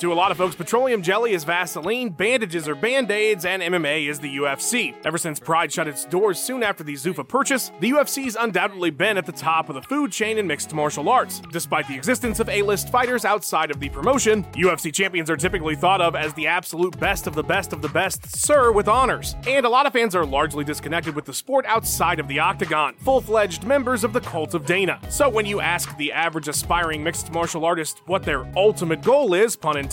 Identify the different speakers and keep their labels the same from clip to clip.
Speaker 1: To a lot of folks, petroleum jelly is Vaseline, bandages are band aids, and MMA is the UFC. Ever since Pride shut its doors soon after the Zuffa purchase, the UFC's undoubtedly been at the top of the food chain in mixed martial arts. Despite the existence of A list fighters outside of the promotion, UFC champions are typically thought of as the absolute best of the best of the best, sir, with honors. And a lot of fans are largely disconnected with the sport outside of the octagon, full fledged members of the cult of Dana. So when you ask the average aspiring mixed martial artist what their ultimate goal is, pun intended,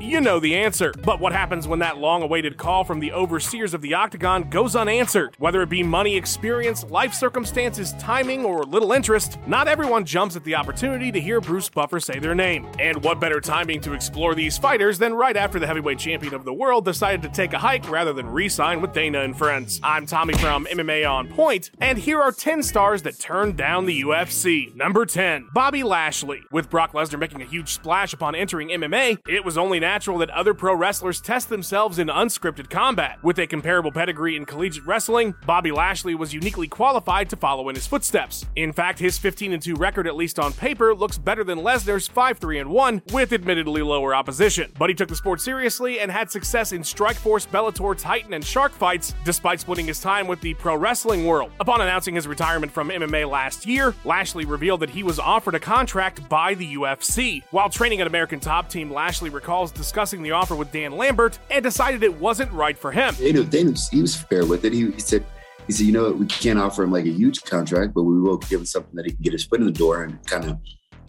Speaker 1: you know the answer. But what happens when that long awaited call from the overseers of the octagon goes unanswered? Whether it be money, experience, life circumstances, timing, or little interest, not everyone jumps at the opportunity to hear Bruce Buffer say their name. And what better timing to explore these fighters than right after the heavyweight champion of the world decided to take a hike rather than re sign with Dana and Friends? I'm Tommy from MMA On Point, and here are 10 stars that turned down the UFC. Number 10, Bobby Lashley. With Brock Lesnar making a huge splash upon entering MMA, it was only natural that other pro wrestlers test themselves in unscripted combat. With a comparable pedigree in collegiate wrestling, Bobby Lashley was uniquely qualified to follow in his footsteps. In fact, his 15 2 record, at least on paper, looks better than Lesnar's 5 3 1 with admittedly lower opposition. But he took the sport seriously and had success in Strikeforce, Bellator, Titan, and Shark fights, despite splitting his time with the pro wrestling world. Upon announcing his retirement from MMA last year, Lashley revealed that he was offered a contract by the UFC. While training at American Top Team, Lashley recalls discussing the offer with Dan Lambert and decided it wasn't right for him.
Speaker 2: Dana, Dana he was fair with it. He, he said, he said, you know, we can't offer him like a huge contract, but we will give him something that he can get his foot in the door and kind of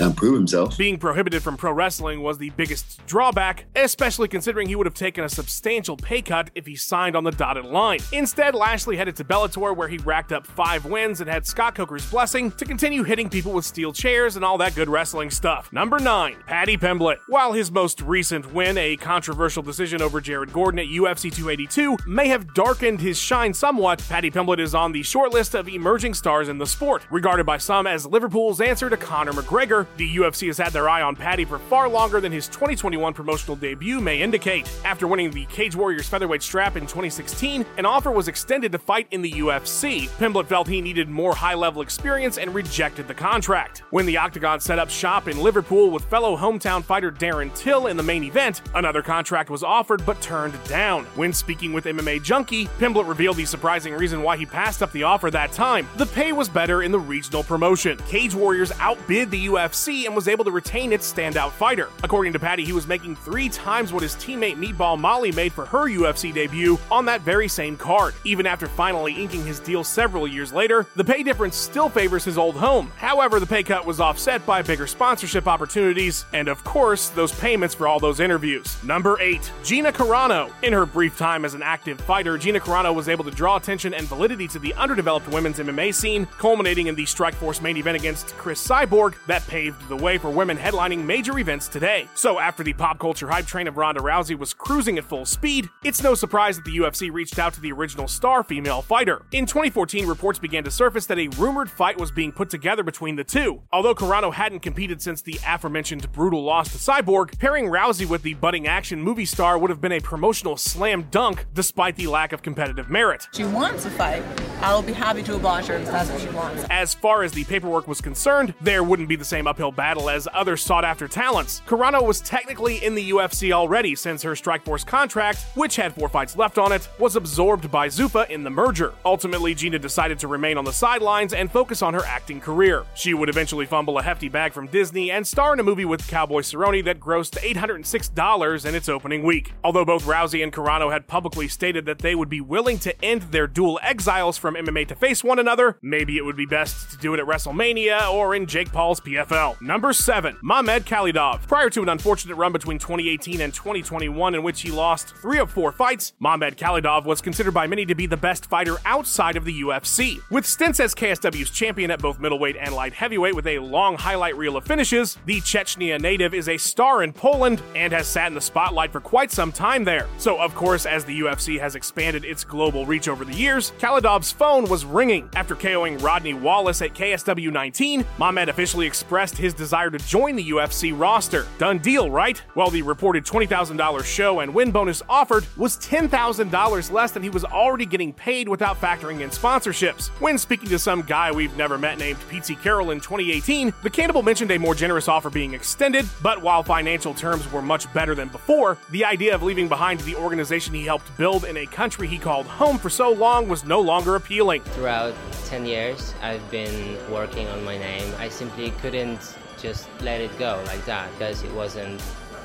Speaker 2: um, prove himself.
Speaker 1: Being prohibited from pro wrestling was the biggest drawback, especially considering he would have taken a substantial pay cut if he signed on the dotted line. Instead, Lashley headed to Bellator where he racked up five wins and had Scott Coker's blessing to continue hitting people with steel chairs and all that good wrestling stuff. Number 9, Paddy Pimblett. While his most recent win, a controversial decision over Jared Gordon at UFC 282, may have darkened his shine somewhat, Paddy Pimblett is on the short list of emerging stars in the sport, regarded by some as Liverpool's answer to Conor McGregor, the UFC has had their eye on Paddy for far longer than his 2021 promotional debut may indicate. After winning the Cage Warriors featherweight strap in 2016, an offer was extended to fight in the UFC. Pimblett felt he needed more high level experience and rejected the contract. When the Octagon set up shop in Liverpool with fellow hometown fighter Darren Till in the main event, another contract was offered but turned down. When speaking with MMA Junkie, Pimblett revealed the surprising reason why he passed up the offer that time. The pay was better in the regional promotion. Cage Warriors outbid the UFC UFC and was able to retain its standout fighter. According to Paddy, he was making three times what his teammate Meatball Molly made for her UFC debut on that very same card. Even after finally inking his deal several years later, the pay difference still favors his old home. However, the pay cut was offset by bigger sponsorship opportunities and, of course, those payments for all those interviews. Number 8. Gina Carano. In her brief time as an active fighter, Gina Carano was able to draw attention and validity to the underdeveloped women's MMA scene, culminating in the Strikeforce main event against Cris Cyborg that paved paved the way for women headlining major events today. So, after the pop culture hype train of Ronda Rousey was cruising at full speed, it's no surprise that the UFC reached out to the original star female fighter. In 2014, reports began to surface that a rumored fight was being put together between the two. Although Carano hadn't competed since the aforementioned brutal loss to Cyborg, pairing Rousey with the budding action movie star would have been a promotional slam dunk despite the lack of competitive merit.
Speaker 3: She wants to fight. I'll be happy to oblige her if that's what she wants.
Speaker 1: As far as the paperwork was concerned, there wouldn't be the same uphill battle as other sought after talents. Carano was technically in the UFC already since her Strikeforce contract, which had four fights left on it, was absorbed by Zuffa in the merger. Ultimately, Gina decided to remain on the sidelines and focus on her acting career. She would eventually fumble a hefty bag from Disney and star in a movie with Cowboy Cerrone that grossed $806 in its opening week. Although both Rousey and Carano had publicly stated that they would be willing to end their dual exiles from MMA to face one another, maybe it would be best to do it at WrestleMania or in Jake Paul's PFL. Number 7. Mamed Khalidov. Prior to an unfortunate run between 2018 and 2021 in which he lost three of four fights, Mamed Khalidov was considered by many to be the best fighter outside of the UFC. With stints as KSW's champion at both middleweight and light heavyweight with a long highlight reel of finishes, the Chechnya native is a star in Poland and has sat in the spotlight for quite some time there. So, of course, as the UFC has expanded its global reach over the years, Khalidov's phone was ringing. After KOing Rodney Wallace at KSW 19, Mamed officially expressed expressed his desire to join the UFC roster. Done deal, right? Well, the reported $20,000 show and win bonus offered was $10,000 less than he was already getting paid without factoring in sponsorships. When speaking to some guy we've never met named Pete Carroll in 2018, the cannibal mentioned a more generous offer being extended, but while financial terms were much better than before, the idea of leaving behind the organization he helped build in a country he called home for so long was no longer appealing.
Speaker 4: Throughout 10 years, I've been working on my name. I simply couldn't just let it go like that because it wasn't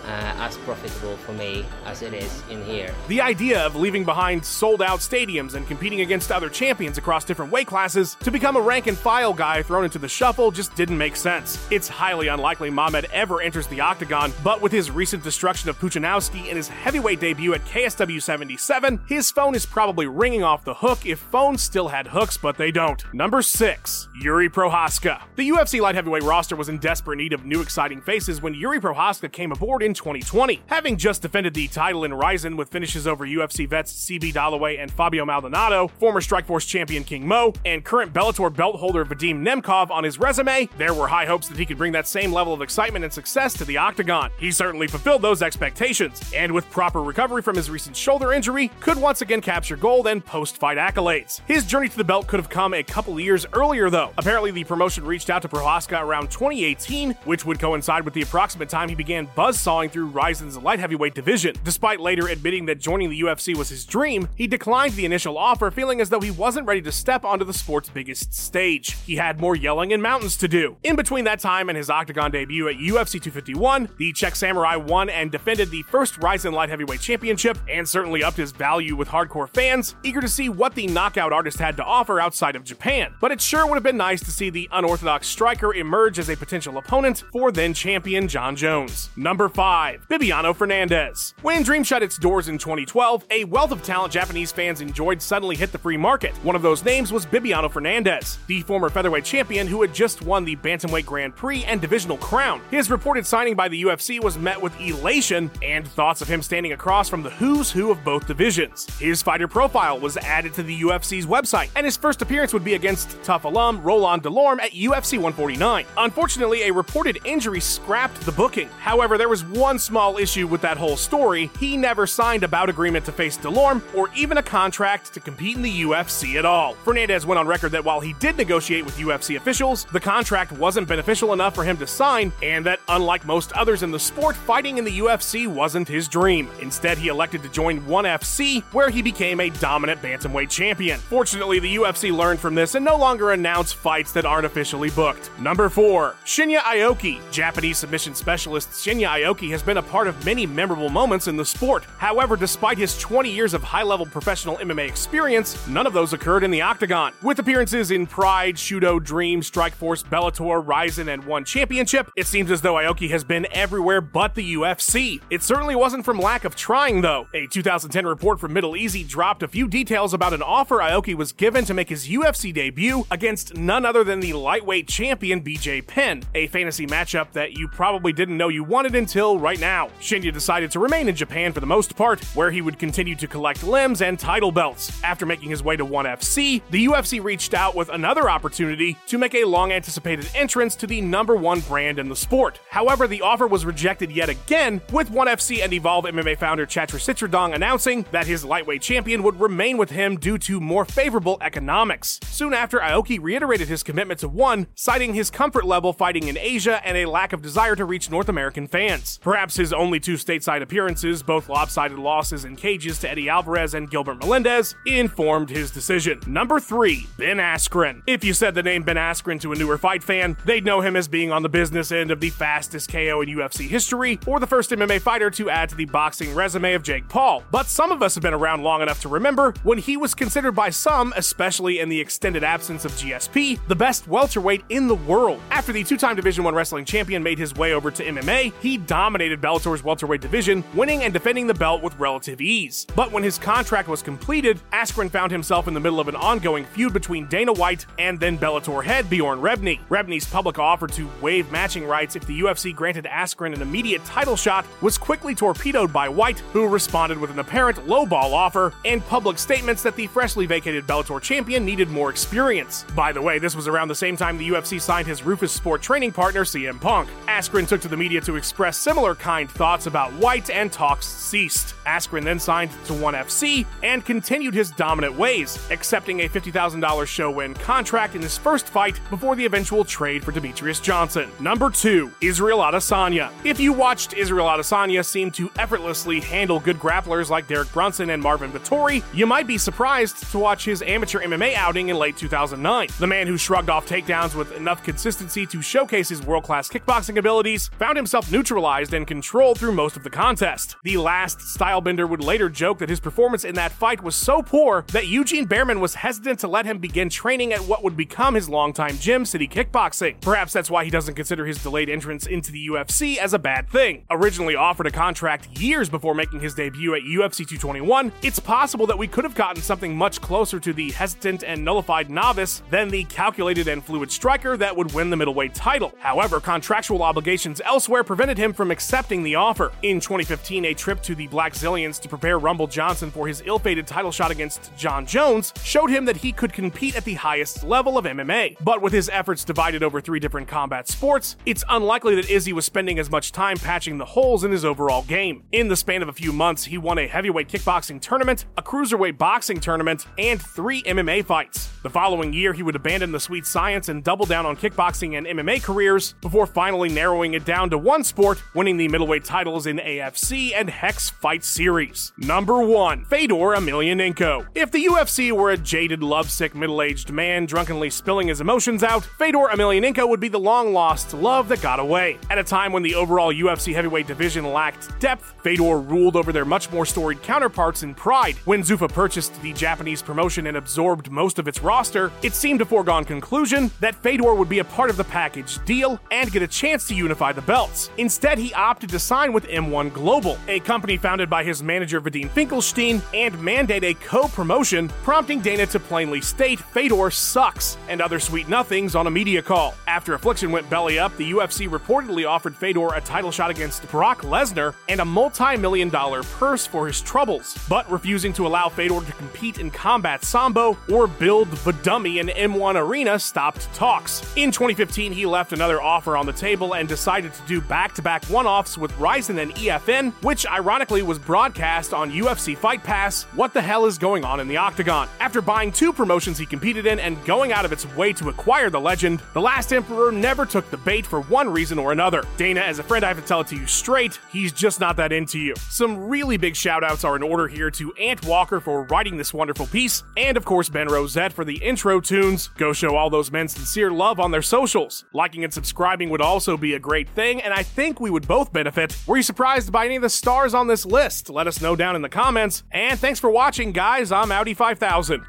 Speaker 4: uh, as profitable for me as it is in here.
Speaker 1: The idea of leaving behind sold out stadiums and competing against other champions across different weight classes to become a rank and file guy thrown into the shuffle just didn't make sense. It's highly unlikely Mamed ever enters the octagon, but with his recent destruction of Pudzianowski and his heavyweight debut at KSW 77, his phone is probably ringing off the hook if phones still had hooks, but they don't. Number 6. Jiri Prochazka. The UFC light heavyweight roster was in desperate need of new exciting faces when Jiri Prochazka came aboard in 2020. Having just defended the title in Rizin with finishes over UFC vets CB Dollaway and Fabio Maldonado, former Strikeforce champion King Mo, and current Bellator belt holder Vadim Nemkov on his resume, there were high hopes that he could bring that same level of excitement and success to the octagon. He certainly fulfilled those expectations, and with proper recovery from his recent shoulder injury, could once again capture gold and post-fight accolades. His journey to the belt could have come a couple years earlier, though. Apparently, the promotion reached out to Prochazka around 2018, which would coincide with the approximate time he began buzzsawing through Rizin's light heavyweight division. Despite later admitting that joining the UFC was his dream, he declined the initial offer, feeling as though he wasn't ready to step onto the sport's biggest stage. He had more yelling and mountains to do. In between that time and his octagon debut at UFC 251, the Czech Samurai won and defended the first Rizin light heavyweight championship, and certainly upped his value with hardcore fans, eager to see what the knockout artist had to offer outside of Japan. But it sure would have been nice to see the unorthodox striker emerge as a potential opponent for then champion Jon Jones. Number 5. Bibiano Fernandes. When Dream shut its doors in 2012, a wealth of talent Japanese fans enjoyed suddenly hit the free market. One of those names was Bibiano Fernandes, the former featherweight champion who had just won the Bantamweight Grand Prix and divisional crown. His reported signing by the UFC was met with elation and thoughts of him standing across from the who's who of both divisions. His fighter profile was added to the UFC's website, and his first appearance would be against TUF alum Roland Delorme at UFC 149. Unfortunately, a reported injury scrapped the booking. However, there was one small issue with that whole story. He never signed a bout agreement to face Delorme or even a contract to compete in the UFC at all. Fernandes went on record that while he did negotiate with UFC officials, the contract wasn't beneficial enough for him to sign, and that unlike most others in the sport, fighting in the UFC wasn't his dream. Instead, he elected to join ONE FC, where he became a dominant bantamweight champion. Fortunately, the UFC learned from this and no longer announce fights that aren't officially booked. Number 4. Shinya Aoki. Japanese submission specialist Shinya Aoki has been a part of many memorable moments in the sport. However, despite his 20 years of high level professional MMA experience, none of those occurred in the octagon. With appearances in Pride, Shooto, Dream, Strikeforce, Bellator, Rizin, and one championship, it seems as though Aoki has been everywhere but the UFC. It certainly wasn't from lack of trying, though. A 2010 report from MiddleEasy dropped a few details about an offer Aoki was given to make his UFC debut against none other than the lightweight champion BJ Penn, a fantasy matchup that you probably didn't know you wanted until right now. Shinya decided to remain in Japan for the most part, where he would continue to collect limbs and title belts. After making his way to ONE FC, the UFC reached out with another opportunity to make a long anticipated entrance to the number one brand in the sport. However, the offer was rejected yet again, with ONE FC and Evolve MMA founder Chatri Sityodtong announcing that his lightweight champion would remain with him due to more favorable economics. Soon after, Aoki reiterated his commitment to ONE, citing his comfort level fighting in Asia and a lack of desire to reach North American fans. Perhaps his only two stateside appearances, both lopsided losses in cages to Eddie Alvarez and Gilbert Melendez, informed his decision. Number 3. Ben Askren. If you said the name Ben Askren to a newer fight fan, they'd know him as being on the business end of the fastest KO in UFC history, or the first MMA fighter to add to the boxing resume of Jake Paul. But some of us have been around long enough to remember when he was considered by some, especially in the extended absence of GSP, the best welterweight in the world. After the two time Division 1 wrestling champion made his way over to MMA, he dominated dominated Bellator's welterweight division, winning and defending the belt with relative ease. But when his contract was completed, Askren found himself in the middle of an ongoing feud between Dana White and then Bellator head Bjorn Rebney. Rebney's public offer to waive matching rights if the UFC granted Askren an immediate title shot was quickly torpedoed by White, who responded with an apparent lowball offer and public statements that the freshly vacated Bellator champion needed more experience. By the way, this was around the same time the UFC signed his Roufusport training partner CM Punk. Askren took to the media to express similar kind thoughts about White and talks ceased. Askren then signed to ONE FC and continued his dominant ways, accepting a $50,000 show win contract in his first fight before the eventual trade for Demetrious Johnson. Number 2, Israel Adesanya. If you watched Israel Adesanya seem to effortlessly handle good grapplers like Derek Brunson and Marvin Vettori, you might be surprised to watch his amateur MMA outing in late 2009. The man who shrugged off takedowns with enough consistency to showcase his world-class kickboxing abilities found himself neutralized and controlled through most of the contest. The last stylebender would later joke that his performance in that fight was so poor that Eugene Bareman was hesitant to let him begin training at what would become his longtime gym, City Kickboxing. Perhaps that's why he doesn't consider his delayed entrance into the UFC as a bad thing. Originally offered a contract years before making his debut at UFC 221, it's possible that we could have gotten something much closer to the hesitant and nullified novice than the calculated and fluid striker that would win the middleweight title. However, contractual obligations elsewhere prevented him from the offer. In 2015, a trip to the Blackzilians to prepare Rumble Johnson for his ill fated title shot against Jon Jones showed him that he could compete at the highest level of MMA. But with his efforts divided over three different combat sports, it's unlikely that Izzy was spending as much time patching the holes in his overall game. In the span of a few months, he won a heavyweight kickboxing tournament, a cruiserweight boxing tournament, and three MMA fights. The following year, he would abandon the sweet science and double down on kickboxing and MMA careers before finally narrowing it down to one sport, winning the middleweight titles in AFC and Hex Fight Series. Number 1. Fedor Emelianenko. If the UFC were a jaded, lovesick, middle-aged man drunkenly spilling his emotions out, Fedor Emelianenko would be the long-lost love that got away. At a time when the overall UFC heavyweight division lacked depth, Fedor ruled over their much more storied counterparts in pride. When Zuffa purchased the Japanese promotion and absorbed most of its roster, it seemed a foregone conclusion that Fedor would be a part of the package deal and get a chance to unify the belts. Instead, he opted to sign with M1 Global, a company founded by his manager Vadim Finkelstein, and mandate a co-promotion, prompting Dana to plainly state Fedor sucks and other sweet nothings on a media call. After Affliction went belly up, the UFC reportedly offered Fedor a title shot against Brock Lesnar and a multi-million dollar purse for his troubles, but refusing to allow Fedor to compete in combat sambo or build the dummy in M1 Arena stopped talks. In 2015, he left another offer on the table and decided to do back-to-back one-offs with Rizin and EFN, which ironically was broadcast on UFC Fight Pass. What the hell is going on in the Octagon? After buying two promotions he competed in and going out of its way to acquire the legend, the last Emperor never took the bait for one reason or another. Dana, as a friend, I have to tell it to you straight, he's just not that into you. Some really big shoutouts are in order here to Ant Walker for writing this wonderful piece, and of course Ben Rosette for the intro tunes. Go show all those men sincere love on their socials. Liking and subscribing would also be a great thing, and I think we would both benefit. Were you surprised by any of the stars on this list? Let us know down in the comments. And thanks for watching, guys. I'm Audi 5000.